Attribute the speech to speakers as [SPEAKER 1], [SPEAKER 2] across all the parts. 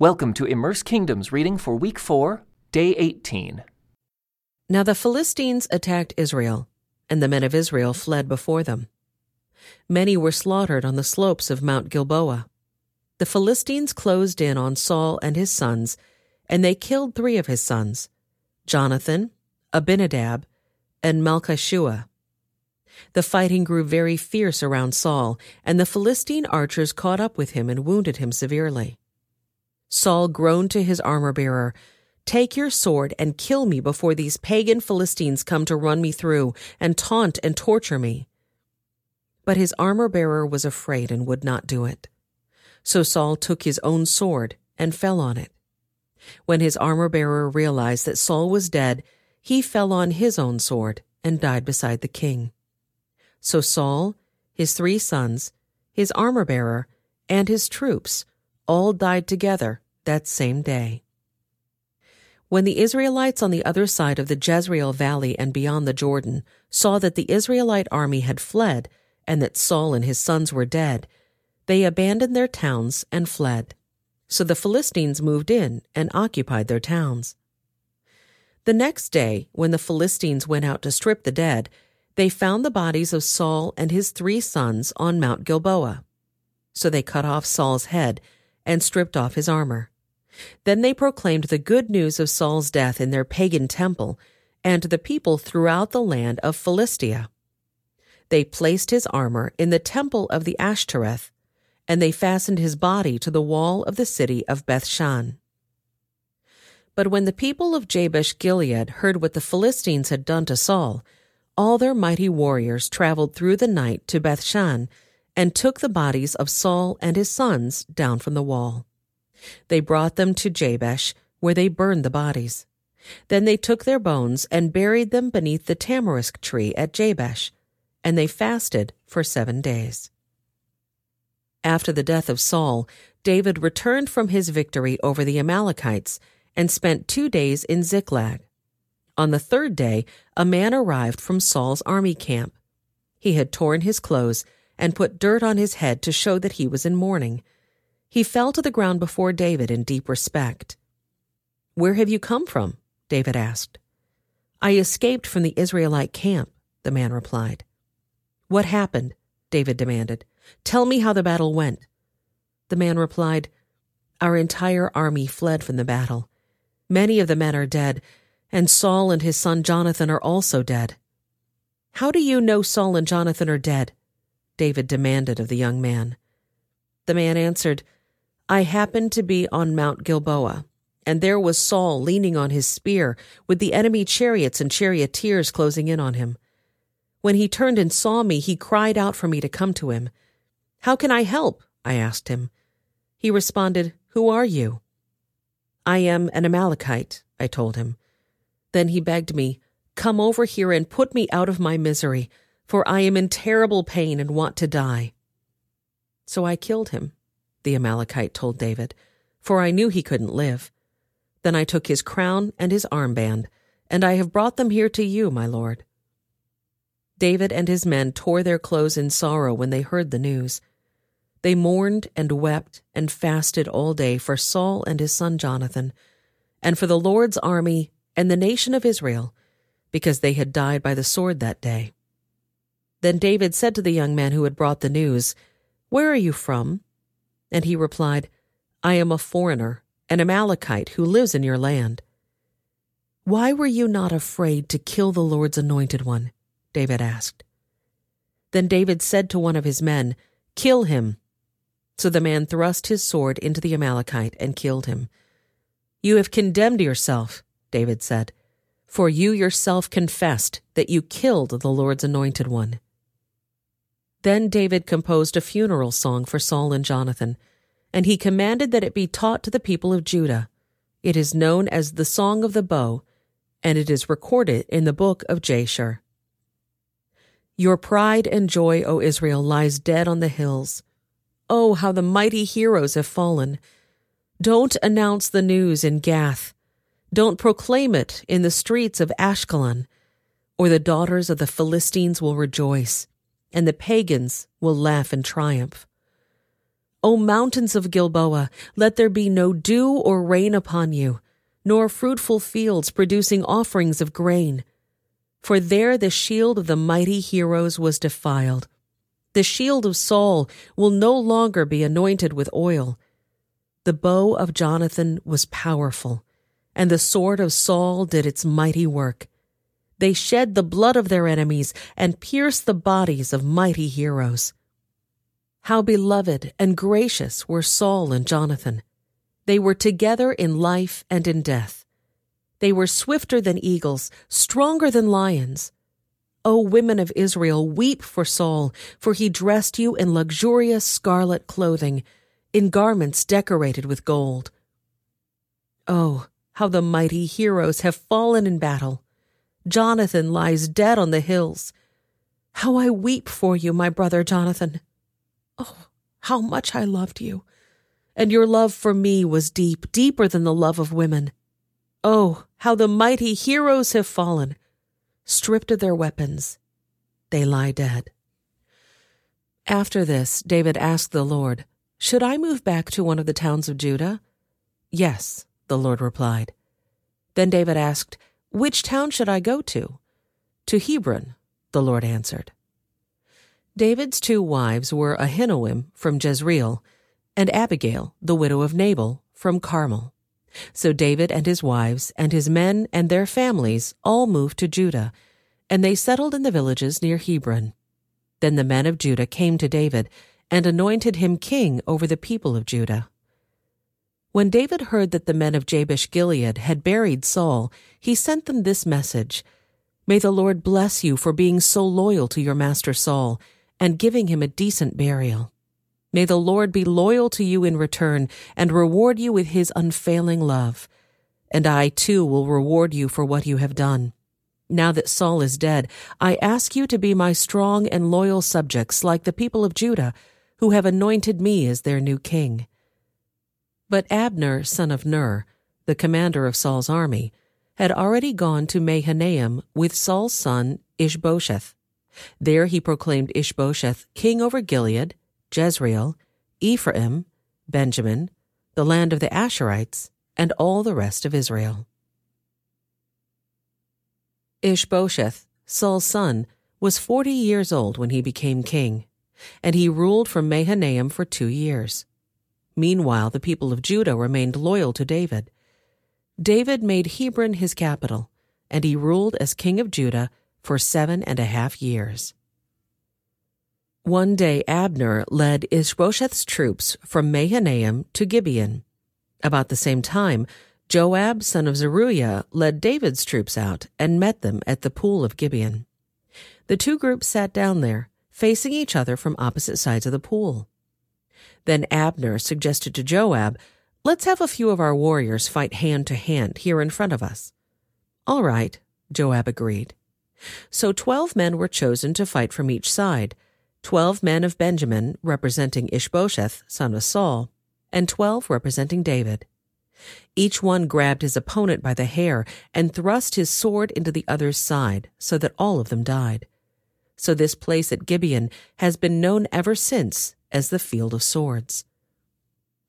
[SPEAKER 1] Welcome to Immerse Kingdoms reading for week 4, day 18.
[SPEAKER 2] Now the Philistines attacked Israel, and the men of Israel fled before them. Many were slaughtered on the slopes of Mount Gilboa. The Philistines closed in on Saul and his sons, and they killed three of his sons Jonathan, Abinadab, and Malchishua. The fighting grew very fierce around Saul, and the Philistine archers caught up with him and wounded him severely. Saul groaned to his armor bearer, Take your sword and kill me before these pagan Philistines come to run me through and taunt and torture me. But his armor bearer was afraid and would not do it. So Saul took his own sword and fell on it. When his armor bearer realized that Saul was dead, he fell on his own sword and died beside the king. So Saul, his three sons, his armor bearer, and his troops all died together that same day. When the Israelites on the other side of the Jezreel Valley and beyond the Jordan saw that the Israelite army had fled and that Saul and his sons were dead, they abandoned their towns and fled. So the Philistines moved in and occupied their towns. The next day, when the Philistines went out to strip the dead, they found the bodies of Saul and his three sons on Mount Gilboa. So they cut off Saul's head and stripped off his armor. Then they proclaimed the good news of Saul's death in their pagan temple and to the people throughout the land of Philistia. They placed his armor in the temple of the Ashtoreth, and they fastened his body to the wall of the city of Bethshan. But when the people of Jabesh Gilead heard what the Philistines had done to Saul, all their mighty warriors traveled through the night to Bethshan and took the bodies of Saul and his sons down from the wall. They brought them to Jabesh, where they burned the bodies. Then they took their bones and buried them beneath the tamarisk tree at Jabesh, and they fasted for seven days. After the death of Saul, David returned from his victory over the Amalekites and spent two days in Ziklag. On the third day, a man arrived from Saul's army camp. He had torn his clothes and put dirt on his head to show that he was in mourning. He fell to the ground before David in deep respect. Where have you come from? David asked. I escaped from the Israelite camp, the man replied. What happened? David demanded. Tell me how the battle went. The man replied, Our entire army fled from the battle. Many of the men are dead, and Saul and his son Jonathan are also dead. How do you know Saul and Jonathan are dead? David demanded of the young man. The man answered, I happened to be on Mount Gilboa, and there was Saul leaning on his spear, with the enemy chariots and charioteers closing in on him. When he turned and saw me, he cried out for me to come to him. How can I help? I asked him. He responded, Who are you? I am an Amalekite, I told him. Then he begged me, Come over here and put me out of my misery, for I am in terrible pain and want to die. So I killed him the Amalekite told David, for I knew he couldn't live. Then I took his crown and his armband, and I have brought them here to you, my lord. David and his men tore their clothes in sorrow when they heard the news. They mourned and wept and fasted all day for Saul and his son Jonathan, and for the Lord's army and the nation of Israel, because they had died by the sword that day. Then David said to the young man who had brought the news, Where are you from? And he replied, I am a foreigner, an Amalekite who lives in your land. Why were you not afraid to kill the Lord's anointed one? David asked. Then David said to one of his men, Kill him. So the man thrust his sword into the Amalekite and killed him. You have condemned yourself, David said, for you yourself confessed that you killed the Lord's anointed one. Then David composed a funeral song for Saul and Jonathan, and he commanded that it be taught to the people of Judah. It is known as the Song of the Bow, and it is recorded in the book of Jasher. Your pride and joy, O Israel, lies dead on the hills. Oh, how the mighty heroes have fallen! Don't announce the news in Gath. Don't proclaim it in the streets of Ashkelon, or the daughters of the Philistines will rejoice and the pagans will laugh in triumph. O mountains of Gilboa, let there be no dew or rain upon you, nor fruitful fields producing offerings of grain. For there the shield of the mighty heroes was defiled. The shield of Saul will no longer be anointed with oil. The bow of Jonathan was powerful, and the sword of Saul did its mighty work. They shed the blood of their enemies and pierced the bodies of mighty heroes. How beloved and gracious were Saul and Jonathan. They were together in life and in death. They were swifter than eagles, stronger than lions. O women of Israel, weep for Saul, for he dressed you in luxurious scarlet clothing, in garments decorated with gold. Oh, how the mighty heroes have fallen in battle. Jonathan lies dead on the hills. How I weep for you, my brother Jonathan. Oh, how much I loved you. And your love for me was deep, deeper than the love of women. Oh, how the mighty heroes have fallen. Stripped of their weapons, they lie dead. After this, David asked the Lord, Should I move back to one of the towns of Judah? Yes, the Lord replied. Then David asked, Which town should I go to? To Hebron, the Lord answered. David's two wives were Ahinoam from Jezreel and Abigail, the widow of Nabal, from Carmel. So David and his wives and his men and their families all moved to Judah, and they settled in the villages near Hebron. Then the men of Judah came to David and anointed him king over the people of Judah. When David heard that the men of Jabesh Gilead had buried Saul, he sent them this message May the Lord bless you for being so loyal to your master Saul and giving him a decent burial. May the Lord be loyal to you in return and reward you with his unfailing love. And I too will reward you for what you have done. Now that Saul is dead, I ask you to be my strong and loyal subjects like the people of Judah, who have anointed me as their new king. But Abner, son of Ner, the commander of Saul's army, had already gone to Mahanaim with Saul's son Ishbosheth. There he proclaimed Ishbosheth king over Gilead, Jezreel, Ephraim, Benjamin, the land of the Asherites, and all the rest of Israel. Ishbosheth, Saul's son, was forty years old when he became king, and he ruled from Mahanaim for two years. Meanwhile, the people of Judah remained loyal to David. David made Hebron his capital, and he ruled as king of Judah for seven and a half years. One day Abner led Ishbosheth's troops from Mahanaim to Gibeon. About the same time, Joab, son of Zeruiah, led David's troops out and met them at the pool of Gibeon. The two groups sat down there, facing each other from opposite sides of the pool. Then Abner suggested to Joab, Let's have a few of our warriors fight hand to hand here in front of us. All right, Joab agreed. So twelve men were chosen to fight from each side twelve men of Benjamin representing Ishbosheth, son of Saul, and twelve representing David. Each one grabbed his opponent by the hair and thrust his sword into the other's side so that all of them died. So this place at Gibeon has been known ever since as the Field of Swords.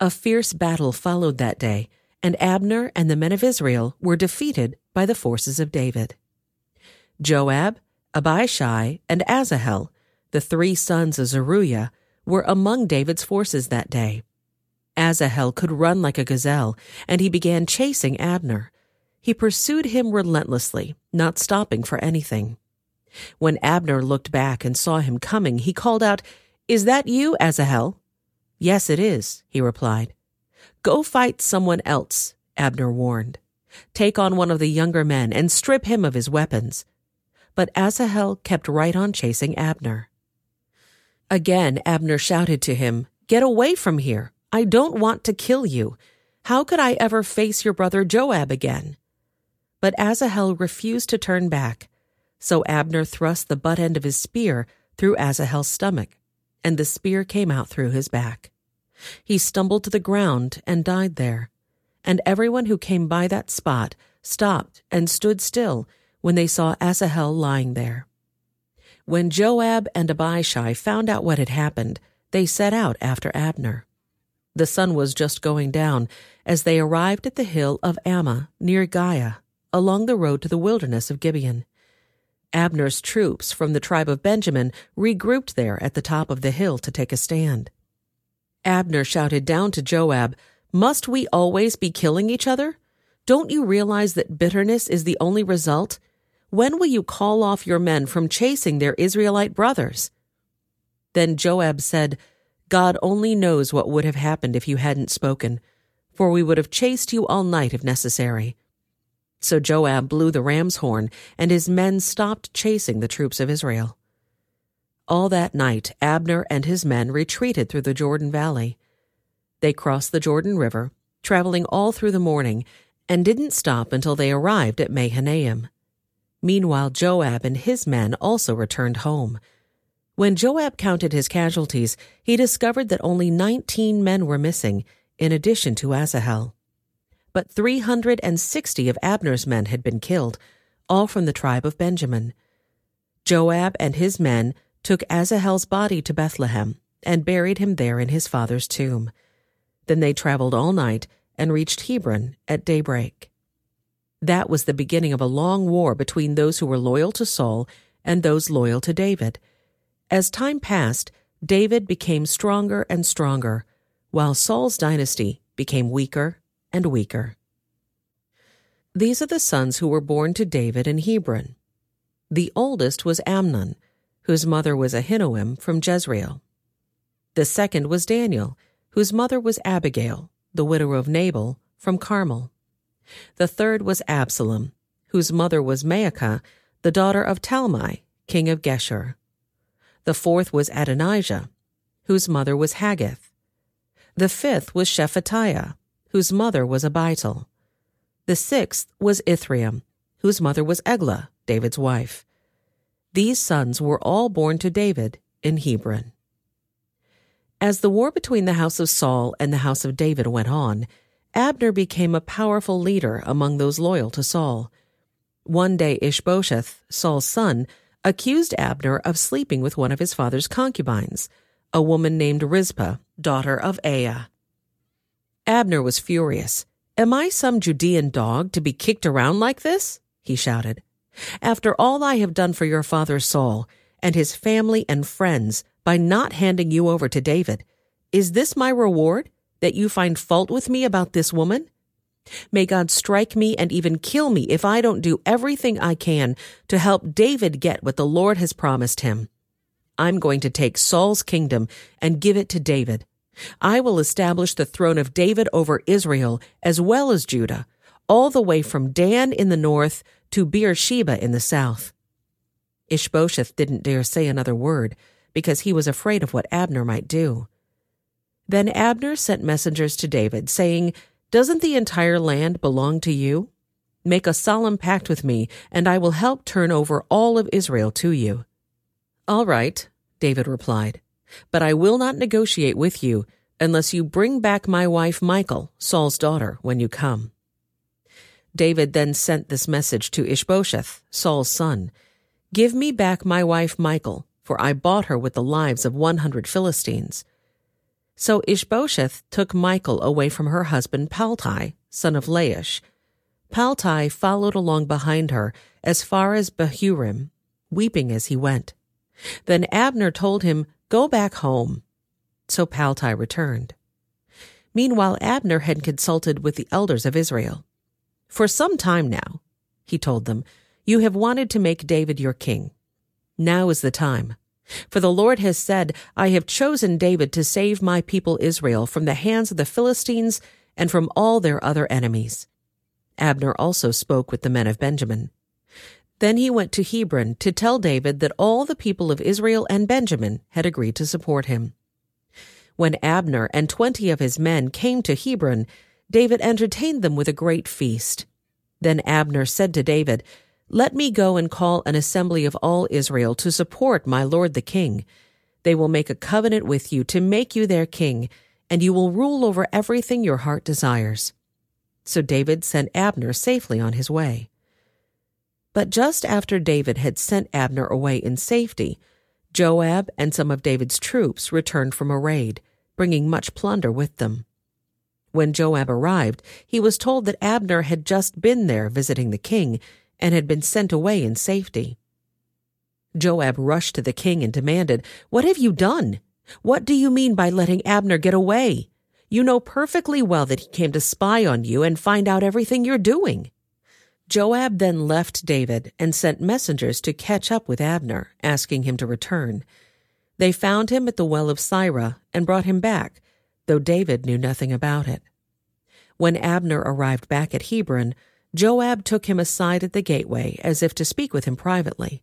[SPEAKER 2] A fierce battle followed that day, and Abner and the men of Israel were defeated by the forces of David. Joab, Abishai, and Asahel, the three sons of Zeruiah, were among David's forces that day. Asahel could run like a gazelle, and he began chasing Abner. He pursued him relentlessly, not stopping for anything. When Abner looked back and saw him coming, he called out, Is that you, Asahel? Yes, it is, he replied. Go fight someone else, Abner warned. Take on one of the younger men and strip him of his weapons. But Asahel kept right on chasing Abner. Again, Abner shouted to him, Get away from here. I don't want to kill you. How could I ever face your brother Joab again? But Asahel refused to turn back. So Abner thrust the butt end of his spear through Asahel's stomach, and the spear came out through his back. He stumbled to the ground and died there. And everyone who came by that spot stopped and stood still when they saw Asahel lying there. When Joab and Abishai found out what had happened, they set out after Abner. The sun was just going down as they arrived at the hill of Ammah near Giah, along the road to the wilderness of Gibeon. Abner's troops from the tribe of Benjamin regrouped there at the top of the hill to take a stand. Abner shouted down to Joab, Must we always be killing each other? Don't you realize that bitterness is the only result? When will you call off your men from chasing their Israelite brothers? Then Joab said, God only knows what would have happened if you hadn't spoken, for we would have chased you all night if necessary. So Joab blew the ram's horn, and his men stopped chasing the troops of Israel. All that night, Abner and his men retreated through the Jordan Valley. They crossed the Jordan River, traveling all through the morning, and didn't stop until they arrived at Mahanaim. Meanwhile, Joab and his men also returned home. When Joab counted his casualties, he discovered that only 19 men were missing, in addition to Asahel but 360 of Abner's men had been killed, all from the tribe of Benjamin. Joab and his men took Asahel's body to Bethlehem and buried him there in his father's tomb. Then they traveled all night and reached Hebron at daybreak. That was the beginning of a long war between those who were loyal to Saul and those loyal to David. As time passed, David became stronger and stronger, while Saul's dynasty became weaker and weaker. These are the sons who were born to David in Hebron. The oldest was Amnon, whose mother was Ahinoam from Jezreel. The second was Daniel, whose mother was Abigail, the widow of Nabal, from Carmel. The third was Absalom, whose mother was Maacah, the daughter of Talmai, king of Geshur. The fourth was Adonijah, whose mother was Haggith. The fifth was Shephatiah, whose mother was Abital. The sixth was Ithream, whose mother was Eglah, David's wife. These sons were all born to David in Hebron. As the war between the house of Saul and the house of David went on, Abner became a powerful leader among those loyal to Saul. One day Ishbosheth, Saul's son, accused Abner of sleeping with one of his father's concubines, a woman named Rizpah, daughter of Aiah. Abner was furious. Am I some Judean dog to be kicked around like this? he shouted. After all I have done for your father Saul and his family and friends by not handing you over to David, is this my reward, that you find fault with me about this woman? May God strike me and even kill me if I don't do everything I can to help David get what the Lord has promised him. I'm going to take Saul's kingdom and give it to David I will establish the throne of David over Israel as well as Judah, all the way from Dan in the north to Beersheba in the south. Ishbosheth didn't dare say another word because he was afraid of what Abner might do. Then Abner sent messengers to David, saying, Doesn't the entire land belong to you? Make a solemn pact with me, and I will help turn over all of Israel to you. All right, David replied but I will not negotiate with you unless you bring back my wife Michal, Saul's daughter, when you come. David then sent this message to Ishbosheth, Saul's son Give me back my wife Michal, for I bought her with the lives of one hundred Philistines. So Ishbosheth took Michal away from her husband Paltai, son of Laish. Paltai followed along behind her as far as Bahurim, weeping as he went. Then Abner told him, Go back home. So Paltai returned. Meanwhile, Abner had consulted with the elders of Israel. For some time now, he told them, you have wanted to make David your king. Now is the time. For the Lord has said, I have chosen David to save my people Israel from the hands of the Philistines and from all their other enemies. Abner also spoke with the men of Benjamin. Then he went to Hebron to tell David that all the people of Israel and Benjamin had agreed to support him. When Abner and twenty of his men came to Hebron, David entertained them with a great feast. Then Abner said to David, Let me go and call an assembly of all Israel to support my lord the king. They will make a covenant with you to make you their king, and you will rule over everything your heart desires. So David sent Abner safely on his way. But just after David had sent Abner away in safety, Joab and some of David's troops returned from a raid, bringing much plunder with them. When Joab arrived, he was told that Abner had just been there visiting the king and had been sent away in safety. Joab rushed to the king and demanded, What have you done? What do you mean by letting Abner get away? You know perfectly well that he came to spy on you and find out everything you're doing. Joab then left David and sent messengers to catch up with Abner, asking him to return. They found him at the well of Sirah and brought him back, though David knew nothing about it. When Abner arrived back at Hebron, Joab took him aside at the gateway as if to speak with him privately.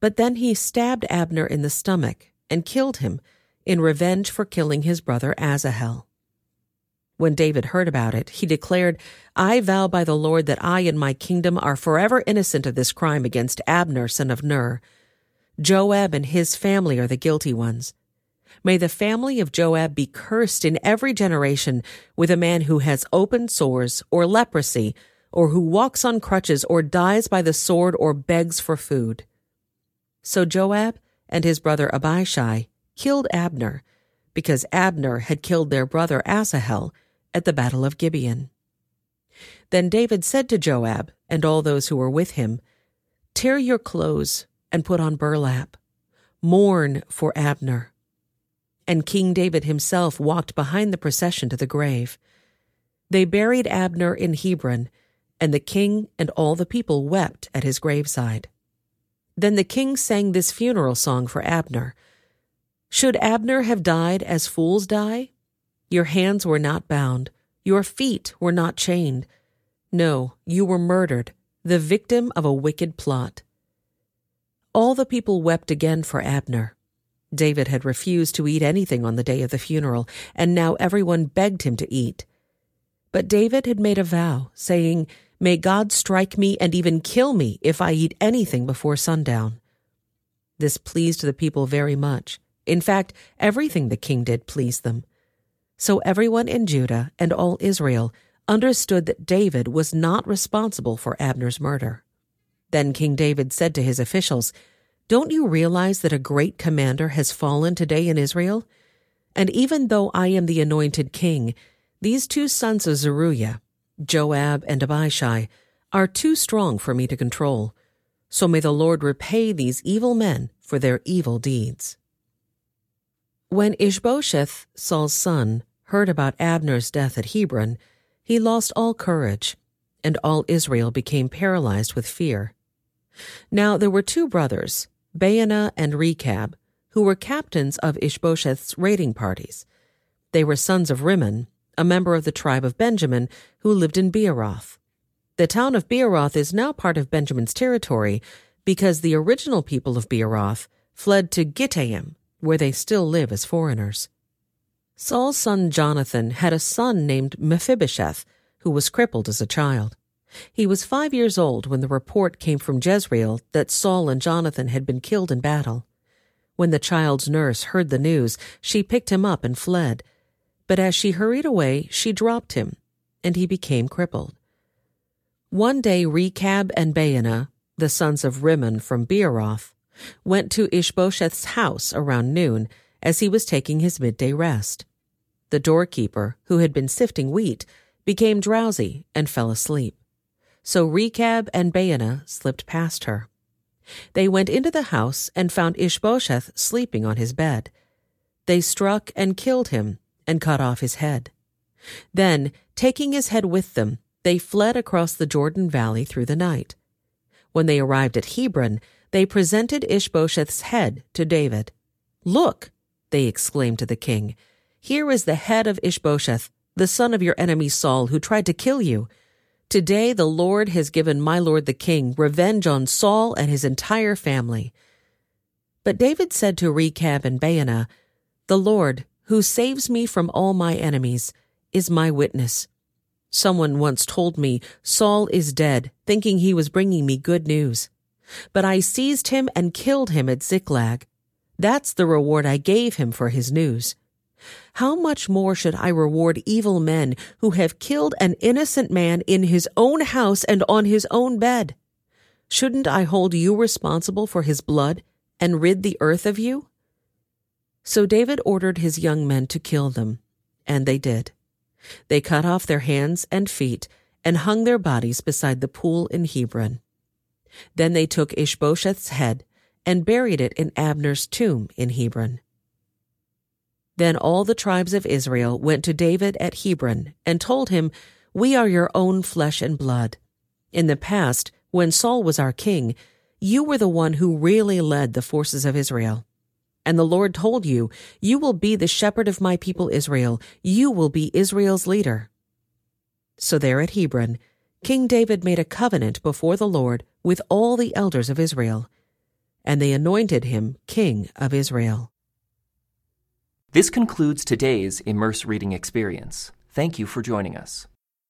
[SPEAKER 2] But then he stabbed Abner in the stomach and killed him in revenge for killing his brother Asahel. When David heard about it, he declared, I vow by the Lord that I and my kingdom are forever innocent of this crime against Abner, son of Ner. Joab and his family are the guilty ones. May the family of Joab be cursed in every generation with a man who has open sores or leprosy, or who walks on crutches or dies by the sword or begs for food. So Joab and his brother Abishai killed Abner, because Abner had killed their brother Asahel at the battle of Gibeon. Then David said to Joab and all those who were with him, Tear your clothes and put on burlap. Mourn for Abner and King David himself walked behind the procession to the grave. They buried Abner in Hebron, and the king and all the people wept at his graveside. Then the king sang this funeral song for Abner. Should Abner have died as fools die? Your hands were not bound, your feet were not chained. No, you were murdered, the victim of a wicked plot. All the people wept again for Abner. David had refused to eat anything on the day of the funeral, and now everyone begged him to eat. But David had made a vow, saying, May God strike me and even kill me if I eat anything before sundown. This pleased the people very much. In fact, everything the king did pleased them. So everyone in Judah and all Israel understood that David was not responsible for Abner's murder. Then King David said to his officials, don't you realize that a great commander has fallen today in Israel? And even though I am the anointed king, these two sons of Zeruiah, Joab and Abishai, are too strong for me to control. So may the Lord repay these evil men for their evil deeds. When Ishbosheth, Saul's son, heard about Abner's death at Hebron, he lost all courage, and all Israel became paralyzed with fear. Now there were two brothers, Baanah and Rechab, who were captains of Ishbosheth's raiding parties. They were sons of Rimmon, a member of the tribe of Benjamin, who lived in Beeroth. The town of Beeroth is now part of Benjamin's territory because the original people of Beeroth fled to Gittaim, where they still live as foreigners. Saul's son Jonathan had a son named Mephibosheth, who was crippled as a child. He was five years old when the report came from Jezreel that Saul and Jonathan had been killed in battle. When the child's nurse heard the news, she picked him up and fled. But as she hurried away, she dropped him, and he became crippled. One day Rechab and Baanah, the sons of Rimmon from Beeroth, went to Ishbosheth's house around noon as he was taking his midday rest. The doorkeeper, who had been sifting wheat, became drowsy and fell asleep so Rechab and Baanah slipped past her. They went into the house and found Ishbosheth sleeping on his bed. They struck and killed him and cut off his head. Then, taking his head with them, they fled across the Jordan Valley through the night. When they arrived at Hebron, they presented Ishbosheth's head to David. Look, they exclaimed to the king, here is the head of Ishbosheth, the son of your enemy Saul, who tried to kill you. Today the Lord has given my lord the king revenge on Saul and his entire family. But David said to Rechab and Baanah, The Lord, who saves me from all my enemies, is my witness. Someone once told me Saul is dead, thinking he was bringing me good news. But I seized him and killed him at Ziklag. That's the reward I gave him for his news. How much more should I reward evil men who have killed an innocent man in his own house and on his own bed? Shouldn't I hold you responsible for his blood and rid the earth of you? So David ordered his young men to kill them, and they did. They cut off their hands and feet and hung their bodies beside the pool in Hebron. Then they took Ishbosheth's head and buried it in Abner's tomb in Hebron. Then all the tribes of Israel went to David at Hebron and told him, We are your own flesh and blood. In the past, when Saul was our king, you were the one who really led the forces of Israel. And the Lord told you, You will be the shepherd of my people Israel. You will be Israel's leader. So there at Hebron, King David made a covenant before the Lord with all the elders of Israel, and they anointed him king of Israel.
[SPEAKER 1] This concludes today's Immerse Reading Experience. Thank you for joining us.